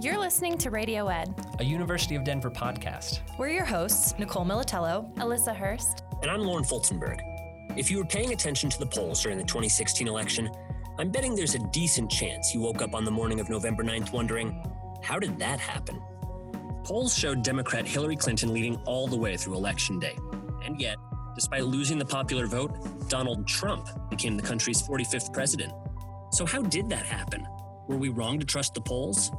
You're listening to Radio Ed, a University of Denver podcast. We're your hosts, Nicole Militello, Alyssa Hurst, and I'm Lauren Fulzenberg. If you were paying attention to the polls during the 2016 election, I'm betting there's a decent chance you woke up on the morning of November 9th wondering, how did that happen? Polls showed Democrat Hillary Clinton leading all the way through Election Day. And yet, despite losing the popular vote, Donald Trump became the country's 45th president. So, how did that happen? Were we wrong to trust the polls?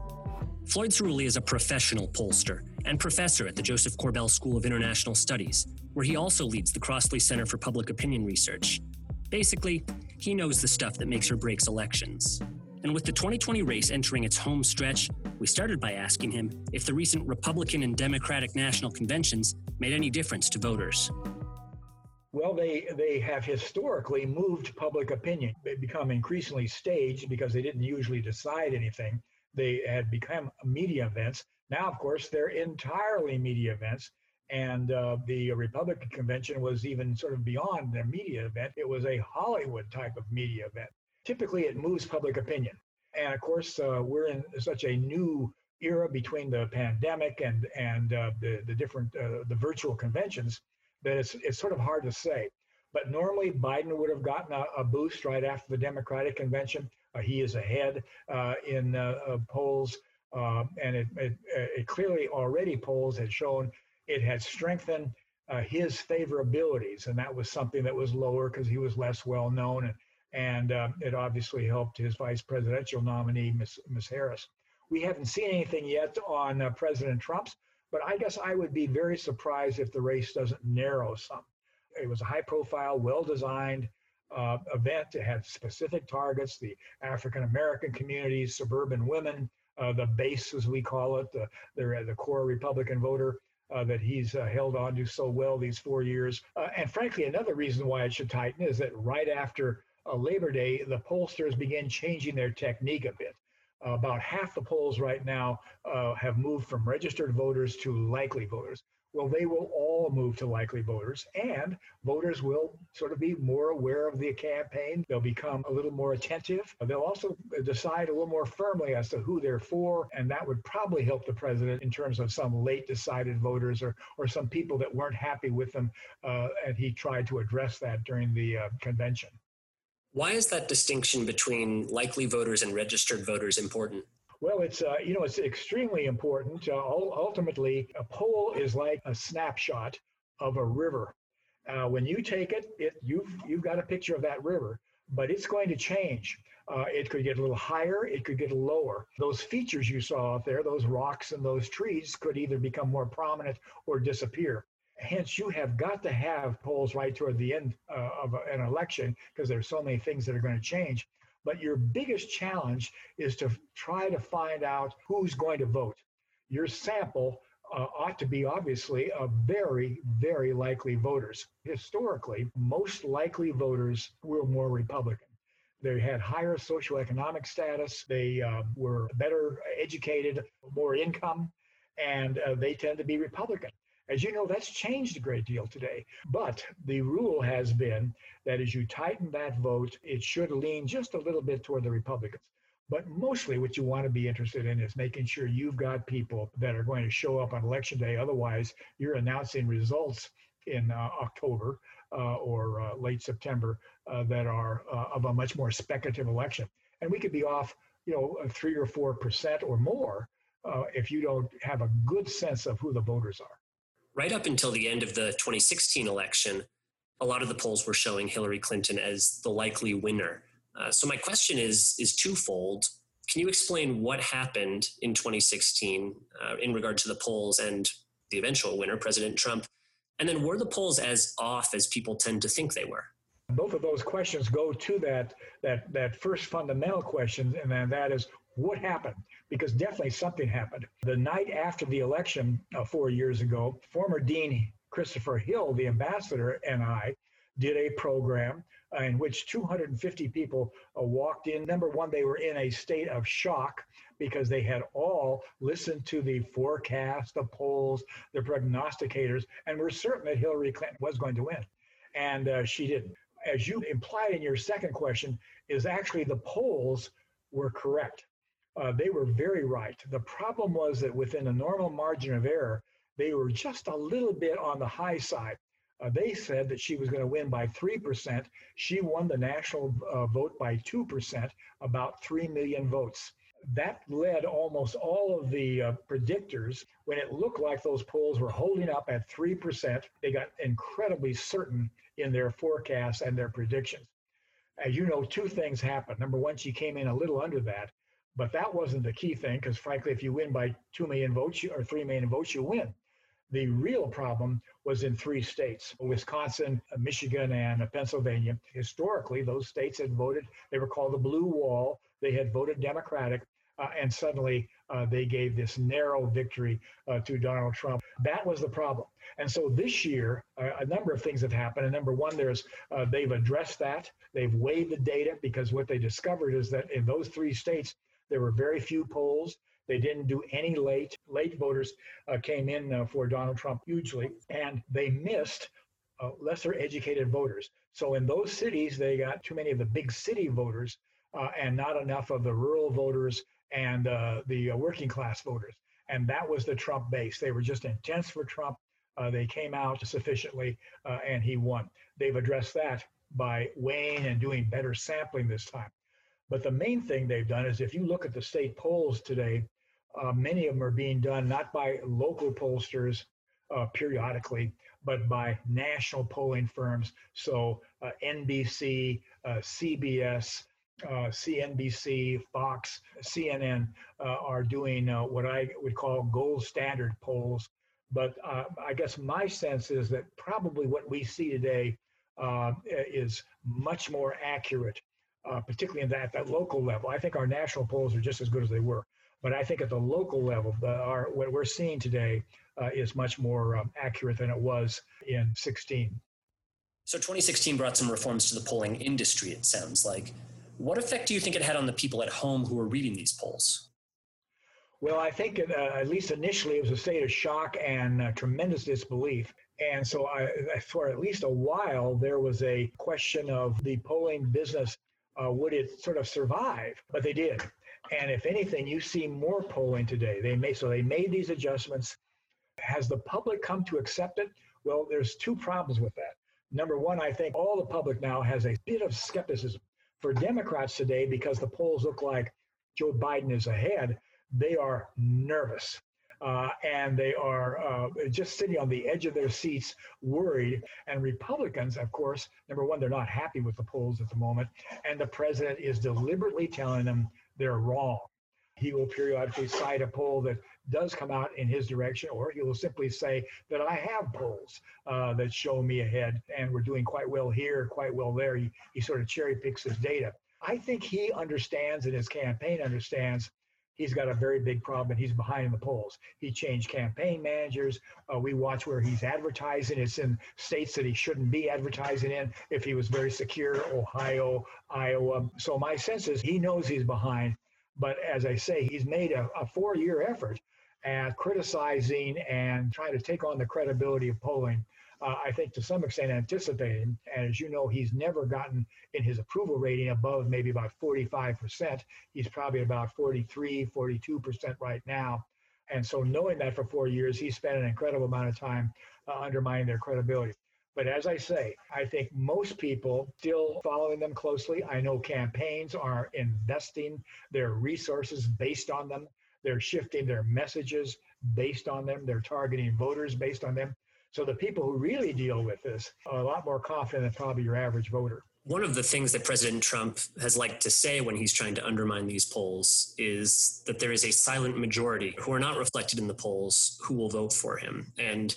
Floyd Ciruli is a professional pollster and professor at the Josef Korbel School of International Studies, where he also leads the Crossley Center for Public Opinion Research. Basically, he knows the stuff that makes or breaks elections. And with the 2020 race entering its home stretch, we started by asking him if the recent Republican and Democratic national conventions made any difference to voters. Well, they, they have historically moved public opinion. They become increasingly staged because they didn't usually decide anything. They had become media events. Now, of course, they're entirely media events. And uh, the Republican convention was even sort of beyond their media event. It was a Hollywood type of media event. Typically, it moves public opinion. And of course, uh, we're in such a new era between the pandemic and and uh, the the different uh, the virtual conventions that it's it's sort of hard to say. But normally, Biden would have gotten a, a boost right after the Democratic convention. Uh, he is ahead uh, in uh, polls, um, and it, it, it, clearly already polls had shown it had strengthened his favorabilities, and that was something that was lower because he was less well known, and and it obviously helped his vice presidential nominee, Miss Miss Harris. We haven't seen anything yet on President Trump's, but I guess I would be very surprised if the race doesn't narrow some. It was a high profile, well designed uh, event. It had specific targets the African American communities, suburban women, uh, the base, as we call it, the, the, the core Republican voter. Uh, that he's uh, held on to so well these four years. Uh, and frankly, another reason why it should tighten is that right after uh, Labor Day, the pollsters begin changing their technique a bit about half the polls right now uh, have moved from registered voters to likely voters. Well, they will all move to likely voters, and voters will sort of be more aware of the campaign. They'll become a little more attentive. They'll also decide a little more firmly as to who they're for, and that would probably help the president in terms of some late decided voters or, or some people that weren't happy with him, Uh, and he tried to address that during the uh, convention. Why is that distinction between likely voters and registered voters important? Well, it's uh, you know it's extremely important. Uh, ultimately, a poll is like a snapshot of a river. Uh, when you take it, it you've you've got a picture of that river, but it's going to change. Uh, it could get a little higher, it could get lower. Those features you saw out there, those rocks and those trees, could either become more prominent or disappear. Hence, you have got to have polls right toward the end uh, of an election because there's so many things that are going to change. But your biggest challenge is to try to find out who's going to vote. Your sample uh, ought to be obviously a very, very likely voters. Historically, most likely voters were more Republican. They had higher socioeconomic status, they uh, were better educated, more income, and uh, they tend to be Republican. As you know, that's changed a great deal today. But the rule has been that as you tighten that vote, it should lean just a little bit toward the Republicans. But mostly what you want to be interested in is making sure you've got people that are going to show up on election day. Otherwise, you're announcing results in uh, October uh, or uh, late September uh, that are uh, of a much more speculative election. And we could be off, you know, three or four percent or more uh, if you don't have a good sense of who the voters are right up until the end of the 2016 election, a lot of the polls were showing Hillary Clinton as the likely winner. Uh, so my question is is twofold. Can you explain what happened in 2016 uh, in regard to the polls and the eventual winner, President Trump? And then were the polls as off as people tend to think they were? Both of those questions go to that that that first fundamental question, and then that is what happened because definitely something happened. The night after the election uh, four years ago, former Dean Christopher Hill, the ambassador, and I did a program uh, in which 250 people uh, walked in. Number one, they were in a state of shock because they had all listened to the forecast, the polls, the prognosticators, and were certain that Hillary Clinton was going to win. And uh, she didn't. As you implied in your second question, is actually the polls were correct uh, they were very right. The problem was that within a normal margin of error, they were just a little bit on the high side. Uh, they said that she was going to win by 3%. She won the national uh, vote by 2%, about 3 million votes. That led almost all of the uh, predictors, when it looked like those polls were holding up at 3%, they got incredibly certain in their forecasts and their predictions. As you know, two things happened. Number one, she came in a little under that, but that wasn't the key thing because, frankly, if you win by 2 million votes or 3 million votes, you win. The real problem was in three states Wisconsin, Michigan, and Pennsylvania. Historically, those states had voted, they were called the Blue Wall. They had voted Democratic. Uh, and suddenly uh, they gave this narrow victory uh, to Donald Trump. That was the problem. And so this year, uh, a number of things have happened. And number one, there's uh, they've addressed that. They've weighed the data because what they discovered is that in those three states, there were very few polls. They didn't do any late. Late voters uh, came in uh, for Donald Trump hugely, and they missed uh, lesser educated voters. So in those cities, they got too many of the big city voters uh, and not enough of the rural voters and uh, the uh, working class voters. And that was the Trump base. They were just intense for Trump. they came out sufficiently, and he won. They've addressed that by weighing and doing better sampling this time. But the main thing they've done is if you look at the state polls today, uh, many of them are being done not by local pollsters uh, periodically, but by national polling firms. So uh, NBC, uh, CBS, uh, CNBC, Fox, CNN uh, are doing what I would call gold standard polls. But I guess my sense is that probably what we see today is much more accurate, particularly in that, that local level. I think our national polls are just as good as they were. But I think at the local level, the, our, what we're seeing today uh, is much more um, accurate than it was in 16. So 2016 brought some reforms to the polling industry, it sounds like. What effect do you think it had on the people at home who were reading these polls? Well, I think uh, at least initially it was a state of shock and uh, tremendous disbelief. And so, I, for at least a while, there was a question of the polling business uh, would it sort of survive? But they did. And if anything, you see more polling today. They made so they made these adjustments. Has the public come to accept it? Well, there's two problems with that. Number one, I think all the public now has a bit of skepticism for Democrats today because the polls look like Joe Biden is ahead. They are nervous. Uh, and they are uh, just sitting on the edge of their seats, worried. And Republicans, of course, number one, they're not happy with the polls at the moment. And the president is deliberately telling them they're wrong. He will periodically cite a poll that does come out in his direction, or he will simply say that I have polls uh, that show me ahead and we're doing quite well here, quite well there. He, he sort of cherry picks his data. I think he understands and his campaign understands he's got a very big problem and he's behind in the polls. He changed campaign managers. Uh, we watch where he's advertising. It's in states that he shouldn't be advertising in if he was very secure, Ohio, Iowa. So my sense is he knows he's behind. But as I say, he's made a, a four year effort at criticizing and trying to take on the credibility of polling uh, I think to some extent anticipating. And as you know, he's never gotten in his approval rating above maybe about 45%. He's probably about 43, 42% right now. And so knowing that for four years, he spent an incredible amount of time uh, undermining their credibility. But as I say, I think most people still following them closely. I know campaigns are investing their resources based on them. They're shifting their messages based on them. They're targeting voters based on them. So the people who really deal with this are a lot more confident than probably your average voter. One of the things that President Trump has liked to say when he's trying to undermine these polls is that there is a silent majority who are not reflected in the polls who will vote for him. And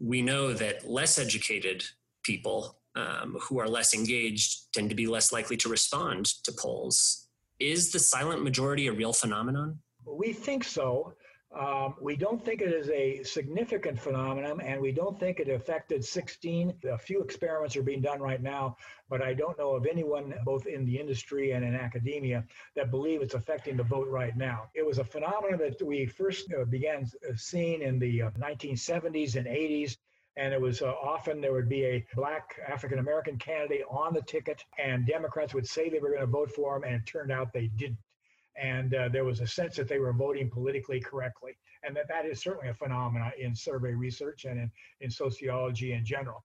we know that less educated people um, who are less engaged tend to be less likely to respond to polls. Is the silent majority a real phenomenon? We think so. Um, we don't think it is a significant phenomenon, and we don't think it affected 16. A few experiments are being done right now, but I don't know of anyone, both in the industry and in academia, that believe it's affecting the vote right now. It was a phenomenon that we first uh, began uh, seeing in the uh, 1970s and 80s. And it was uh, often there would be a black African American candidate on the ticket, and Democrats would say they were going to vote for him, and it turned out they didn't. And uh, there was a sense that they were voting politically correctly. And that, that is certainly a phenomenon in survey research and in, in sociology in general.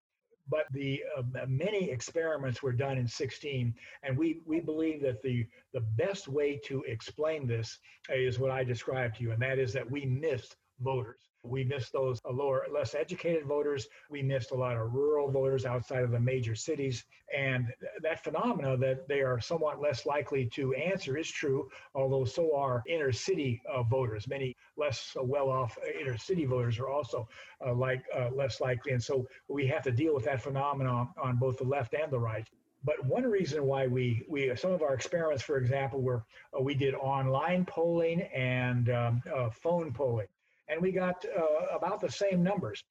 But the uh, many experiments were done in 16, and we, we believe that the, the best way to explain this is what I described to you, and that is that we missed voters. We missed those lower, less educated voters. We missed a lot of rural voters outside of the major cities. And that phenomena that they are somewhat less likely to answer is true, although so are inner city uh, voters. Many less well off inner city voters are also uh, like uh, less likely. And so we have to deal with that phenomenon on both the left and the right. But one reason why we, we some of our experiments, for example, were uh, we did online polling and um, uh, phone polling and we got uh, about the same numbers.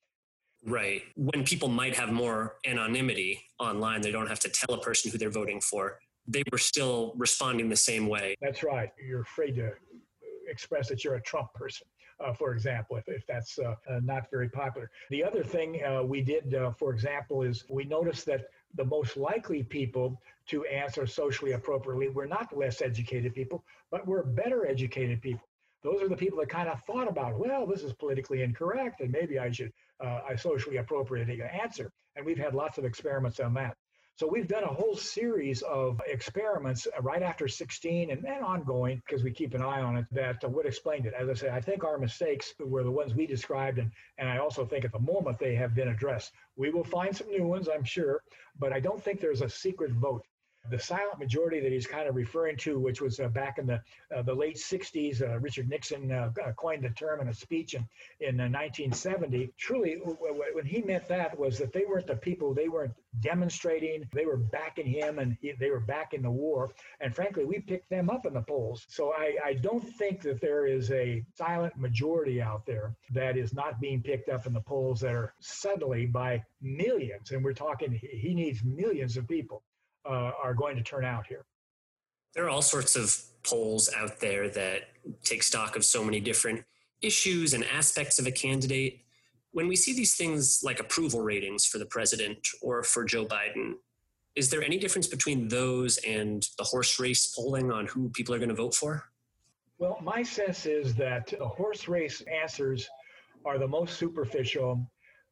Right. When people might have more anonymity online, they don't have to tell a person who they're voting for. They were still responding the same way. That's right. You're afraid to express that you're a Trump person. Uh, for example, if, if that's uh, uh, not very popular. The other thing uh, we did, uh, for example, is we noticed that the most likely people to answer socially appropriately were not less educated people, but were better educated people those are the people that kind of thought about, well, this is politically incorrect, and maybe I should uh, I socially appropriate answer. And we've had lots of experiments on that. So we've done a whole series of experiments right after 16 and then ongoing because we keep an eye on it that uh, would explain it. As I say, I think our mistakes were the ones we described, and, and I also think at the moment they have been addressed. We will find some new ones, I'm sure, but I don't think there's a secret vote the silent majority that he's kind of referring to, which was uh, back in the uh, the late 60s, uh, Richard Nixon uh, uh, coined the term in a speech in, in 1970. Uh, Truly, when he meant that was that they weren't the people, they weren't demonstrating, they were backing him and he, they were backing the war. And frankly, we picked them up in the polls. So I, I don't think that there is a silent majority out there that is not being picked up in the polls that are suddenly by millions. And we're talking, he needs millions of people uh, are going to turn out here. There are all sorts of polls out there that take stock of so many different issues and aspects of a candidate. When we see these things like approval ratings for the president or for Joe Biden, is there any difference between those and the horse race polling on who people are going to vote for? Well, my sense is that the horse race answers are the most superficial,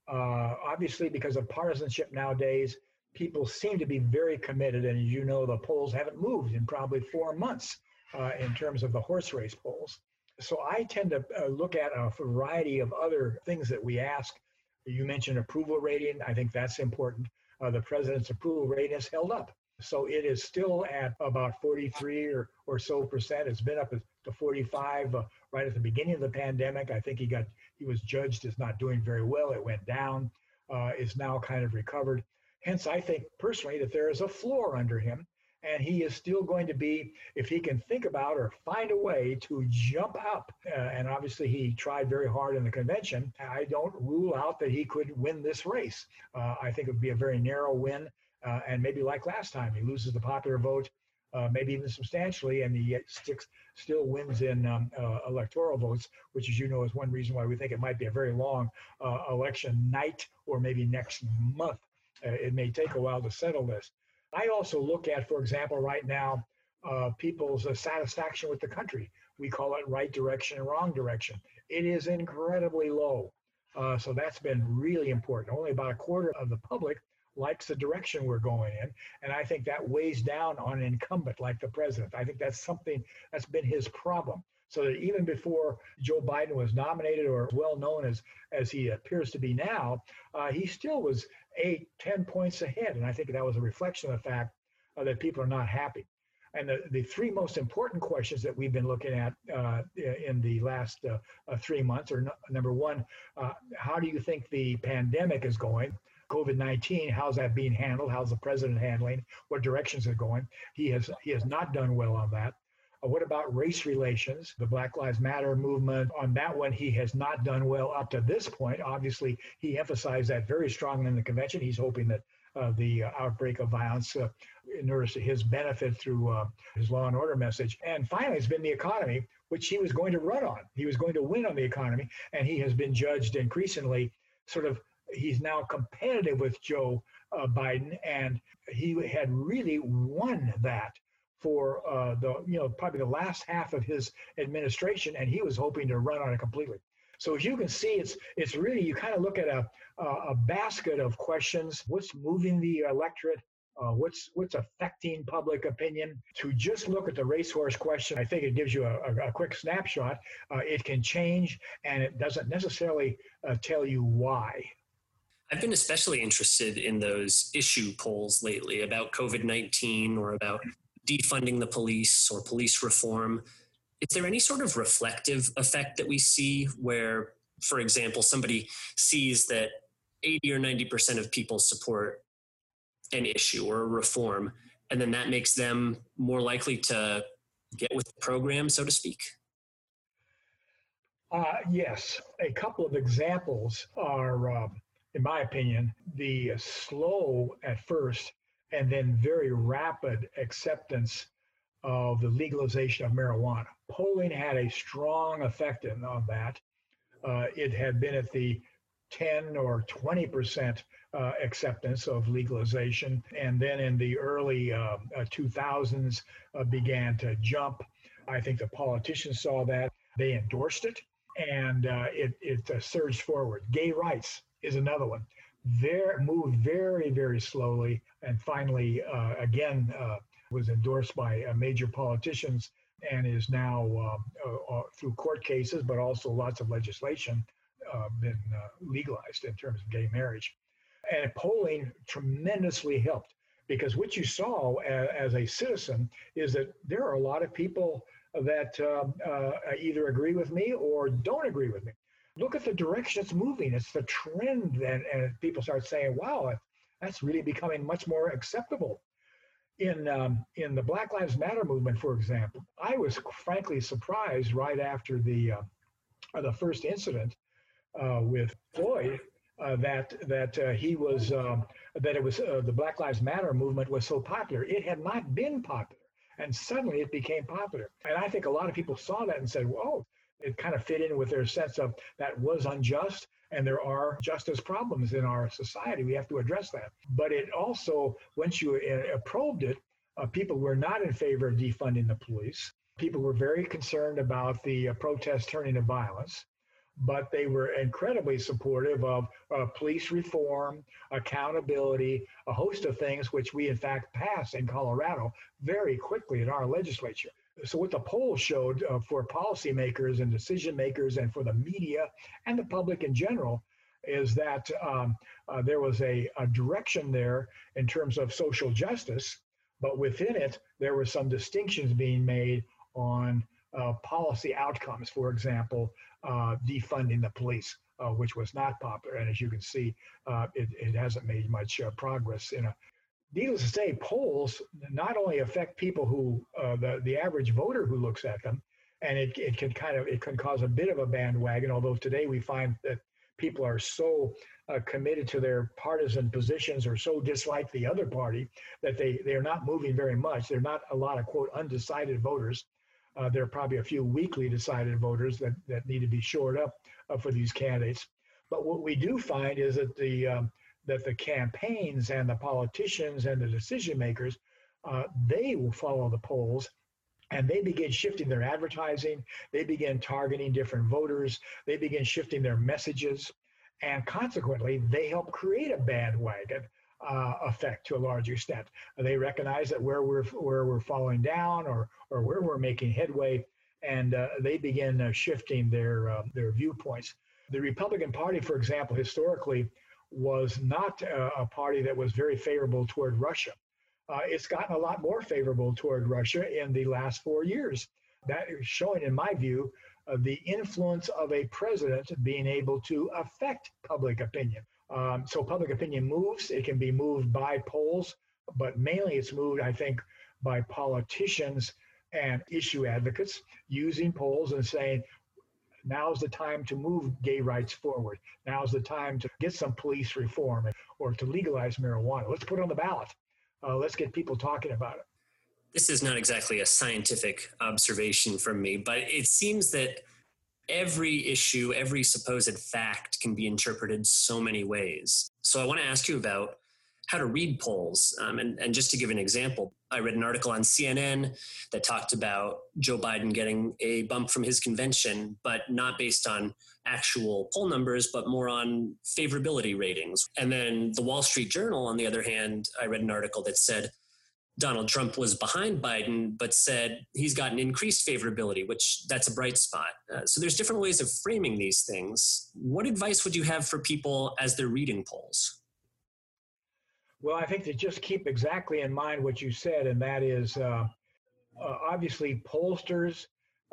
uh, obviously because of partisanship nowadays people seem to be very committed. And as you know, the polls haven't moved in probably four months uh, in terms of the horse race polls. So I tend to uh, look at a variety of other things that we ask. You mentioned approval rating. I think that's important. Uh, the president's approval rating has held up. So it is still at about 43 or, or so percent. It's been up to 45 uh, right at the beginning of the pandemic. I think he got he was judged as not doing very well. It went down. Uh, is now kind of recovered. Hence, I think personally that there is a floor under him, and he is still going to be, if he can think about or find a way to jump up, uh, and obviously he tried very hard in the convention, I don't rule out that he could win this race. Uh, I think it would be a very narrow win, uh, and maybe like last time, he loses the popular vote. Uh, maybe even substantially, and he sticks, still wins in um, uh, electoral votes, which, as you know, is one reason why we think it might be a very long uh, election night or maybe next month it may take a while to settle this. I also look at, for example, right now, uh, people's uh, satisfaction with the country. We call it right direction and wrong direction. It is incredibly low. Uh, so that's been really important. Only about a quarter of the public likes the direction we're going in. And I think that weighs down on an incumbent like the president. I think that's something that's been his problem. So that even before Joe Biden was nominated or well known as, as he appears to be now, uh, he still was eight, 10 points ahead. And I think that was a reflection of the fact uh, that people are not happy. And the, the three most important questions that we've been looking at uh, in the last uh, uh three months are number one, uh, how do you think the pandemic is going? COVID 19, how's that being handled? How's the president handling? What directions are going? He has, he has not done well on that. Uh, what about race relations? The Black Lives Matter movement, on that one, he has not done well up to this point. Obviously, he emphasized that very strongly in the convention. He's hoping that uh, the uh, outbreak of violence uh, inures to his benefit through uh, his law and order message. And finally, it's been the economy, which he was going to run on. He was going to win on the economy, and he has been judged increasingly sort of. He's now competitive with Joe uh, Biden, and he had really won that for uh, the you know probably the last half of his administration, and he was hoping to run on it completely. So as you can see, it's it's really you kind of look at a a basket of questions. What's moving the electorate? Uh, what's what's affecting public opinion? To just look at the racehorse question, I think it gives you a, a, quick snapshot. Uh, it can change, and it doesn't necessarily uh, tell you why. I've been especially interested in those issue polls lately about COVID 19 or about defunding the police or police reform. Is there any sort of reflective effect that we see where, for example, somebody sees that 80 or 90% of people support an issue or a reform, and then that makes them more likely to get with the program, so to speak? Uh, yes. A couple of examples are. Um, in my opinion, the slow at first and then very rapid acceptance of the legalization of marijuana. Polling had a strong effect on that. Uh, it had been at the 10 or 20 percent uh, acceptance of legalization, and then in the early uh, 2000s uh, began to jump. I think the politicians saw that they endorsed it, and uh, it it uh, surged forward. Gay rights is another one. Very moved very very slowly, and finally uh, again uh, was endorsed by uh, major politicians and is now um, uh, uh, through court cases, but also lots of legislation, uh, been legalized in terms of gay marriage. And polling tremendously helped because what you saw as, as a citizen is that there are a lot of people that um, either agree with me or don't agree with me look at the direction it's moving. It's the trend, and, and people start saying, "Wow, that's really becoming much more acceptable." In um, in the Black Lives Matter movement, for example, I was frankly surprised right after the uh, the first incident uh, with Floyd uh, that that uh, he was um, that it was uh, the Black Lives Matter movement was so popular. It had not been popular, and suddenly it became popular. And I think a lot of people saw that and said, "Whoa." It kind of fit in with their sense of that was unjust and there are justice problems in our society. We have to address that. But it also, once you uh, probed it, uh, people were not in favor of defunding the police. People were very concerned about the uh, protests turning to violence, but they were incredibly supportive of uh, police reform, accountability, a host of things which we, in fact, passed in Colorado very quickly in our legislature so what the poll showed uh, for policymakers and decision makers and for the media and the public in general is that um, uh, there was a, a, direction there in terms of social justice, but within it, there were some distinctions being made on uh, policy outcomes. For example, uh, defunding the police, uh, which was not popular. And as you can see, uh, it, it, hasn't made much progress in a needless to say, polls not only affect people who uh, the the average voter who looks at them, and it it can kind of it can cause a bit of a bandwagon. Although today we find that people are so uh, committed to their partisan positions or so dislike the other party that they they're not moving very much. They're not a lot of quote undecided voters. Uh, there are probably a few weakly decided voters that that need to be shored up uh, for these candidates. But what we do find is that the um, that the campaigns and the politicians and the decision makers uh, they will follow the polls and they begin shifting their advertising they begin targeting different voters they begin shifting their messages and consequently they help create a bandwagon uh, effect to a large extent. They recognize that where we're where we're falling down or or where we're making headway and uh, they begin uh, shifting their uh, their viewpoints. The republican party for example historically was not a, a party that was very favorable toward Russia. Uh, it's gotten a lot more favorable toward Russia in the last four years. That is showing, in my view, uh, the influence of a president being able to affect public opinion. Um, so public opinion moves. It can be moved by polls, but mainly it's moved, I think, by politicians and issue advocates using polls and saying, Now's the time to move gay rights forward. Now's the time to get some police reform or to legalize marijuana. Let's put it on the ballot. Uh, let's get people talking about it. This is not exactly a scientific observation from me, but it seems that every issue, every supposed fact can be interpreted so many ways. So I want to ask you about how to read polls. Um, and, and just to give an example, I read an article on CNN that talked about Joe Biden getting a bump from his convention, but not based on actual poll numbers, but more on favorability ratings. And then the Wall Street Journal, on the other hand, I read an article that said Donald Trump was behind Biden, but said he's gotten increased favorability, which that's a bright spot. Uh, so there's different ways of framing these things. What advice would you have for people as they're reading polls? Well, I think to just keep exactly in mind what you said, and that is uh, uh, obviously pollsters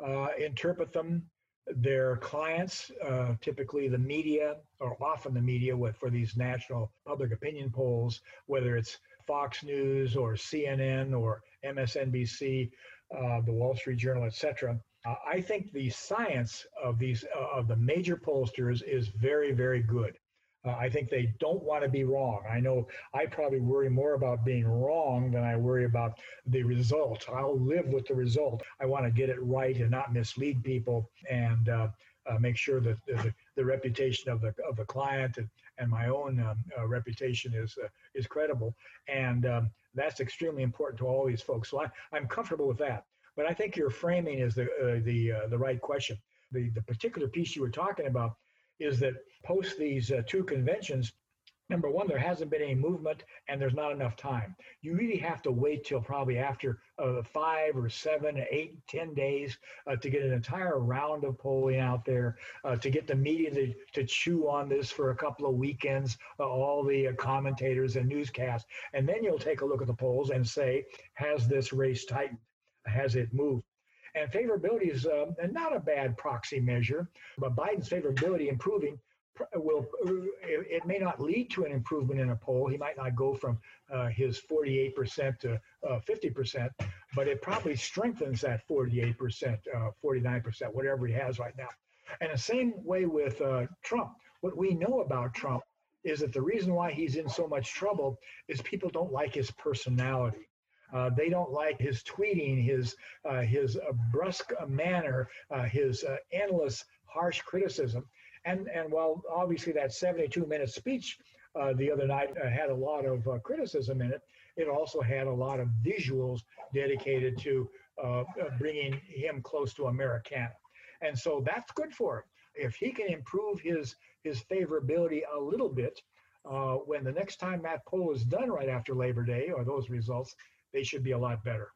uh, interpret them. Their clients, uh, typically the media, or often the media, with for these national public opinion polls, whether it's Fox News or CNN or MSNBC, uh, the Wall Street Journal, etc. Uh, I think the science of these of the major pollsters is very, very good. Uh, I think they don't want to be wrong. I know I probably worry more about being wrong than I worry about the result. I'll live with the result. I want to get it right and not mislead people and uh, uh, make sure that the, the, reputation of the of the client and, and my own um, uh, reputation is uh, is credible. And um, that's extremely important to all these folks. So I, I'm comfortable with that. But I think your framing is the uh, the the right question. The the particular piece you were talking about is that post these uh, two conventions, number one, there hasn't been any movement and there's not enough time. You really have to wait till probably after uh, five or seven, eight, ten days uh, to get an entire round of polling out there, uh, to get the media to, to chew on this for a couple of weekends, uh, all the uh, commentators and newscasts. And then you'll take a look at the polls and say, has this race tightened? Has it moved? And favorability is uh, not a bad proxy measure, but Biden's favorability improving will it may not lead to an improvement in a poll. He might not go from uh, his 48% to uh, 50%, but it probably strengthens that 48%, uh, 49%, whatever he has right now. And the same way with uh, Trump. What we know about Trump is that the reason why he's in so much trouble is people don't like his personality. Uh, they don't like his tweeting, his uh, his uh, brusque manner, uh, his uh, endless harsh criticism, and and while obviously that 72 minute speech uh, the other night had a lot of criticism in it, it also had a lot of visuals dedicated to bringing him close to Americana, and so that's good for him. If he can improve his his favorability a little bit, when the next time that poll is done right after Labor Day or those results, they should be a lot better.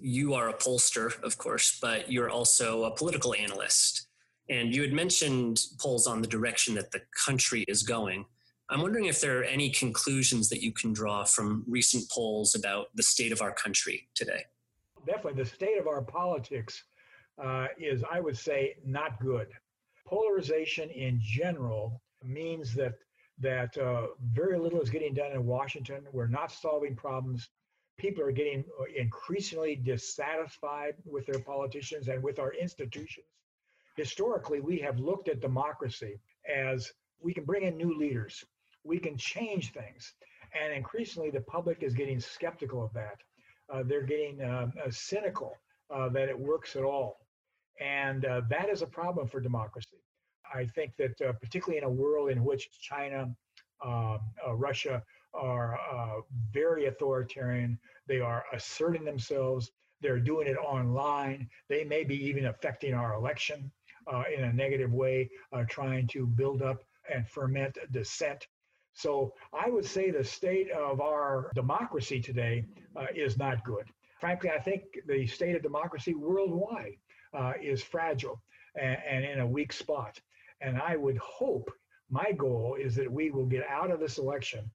You are a pollster, of course, but you're also a political analyst. And you had mentioned polls on the direction that the country is going. I'm wondering if there are any conclusions that you can draw from recent polls about the state of our country today. Definitely. The state of our politics uh, is, I would say, not good. Polarization in general means that that uh, very little is getting done in Washington. We're not solving problems people are getting uh, increasingly dissatisfied with their politicians and with our institutions. Historically, we have looked at democracy as we can bring in new leaders, we can change things. And increasingly, the public is getting skeptical of that. Uh, they're getting uh, uh, cynical uh, that it works at all. And uh, that is a problem for democracy. I think that, particularly in a world in which China, Russia, are uh, very authoritarian. They are asserting themselves. They're doing it online. They may be even affecting our election uh, in a negative way, uh, trying to build up and ferment dissent. So I would say the state of our democracy today uh, is not good. Frankly, I think the state of democracy worldwide uh, is fragile and, and in a weak spot. And I would hope my goal is that we will get out of this election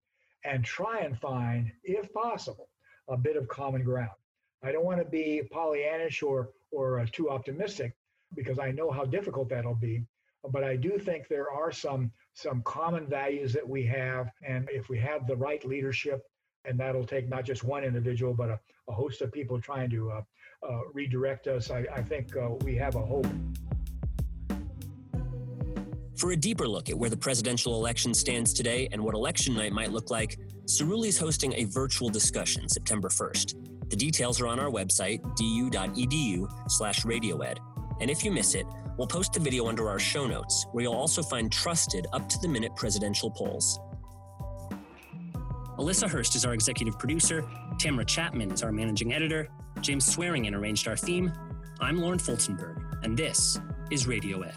and try and find, if possible, a bit of common ground. I don't want to be Pollyannish or or uh, too optimistic because I know how difficult that'll be. But I do think there are some some common values that we have, and if we have the right leadership, and that'll take not just one individual, but a, a host of people trying to uh, uh, redirect us, I, I think uh, we have a hope. For a deeper look at where the presidential election stands today and what election night might look like, Ciruli is hosting a virtual discussion September 1st. The details are on our website, du.edu slash radioed. And if you miss it, we'll post the video under our show notes, where you'll also find trusted, up to the minute presidential polls. Alyssa Hurst is our executive producer. Tamara Chapman is our managing editor. James Swearingen arranged our theme. I'm Lauren Fultonberg, and this is Radio Ed.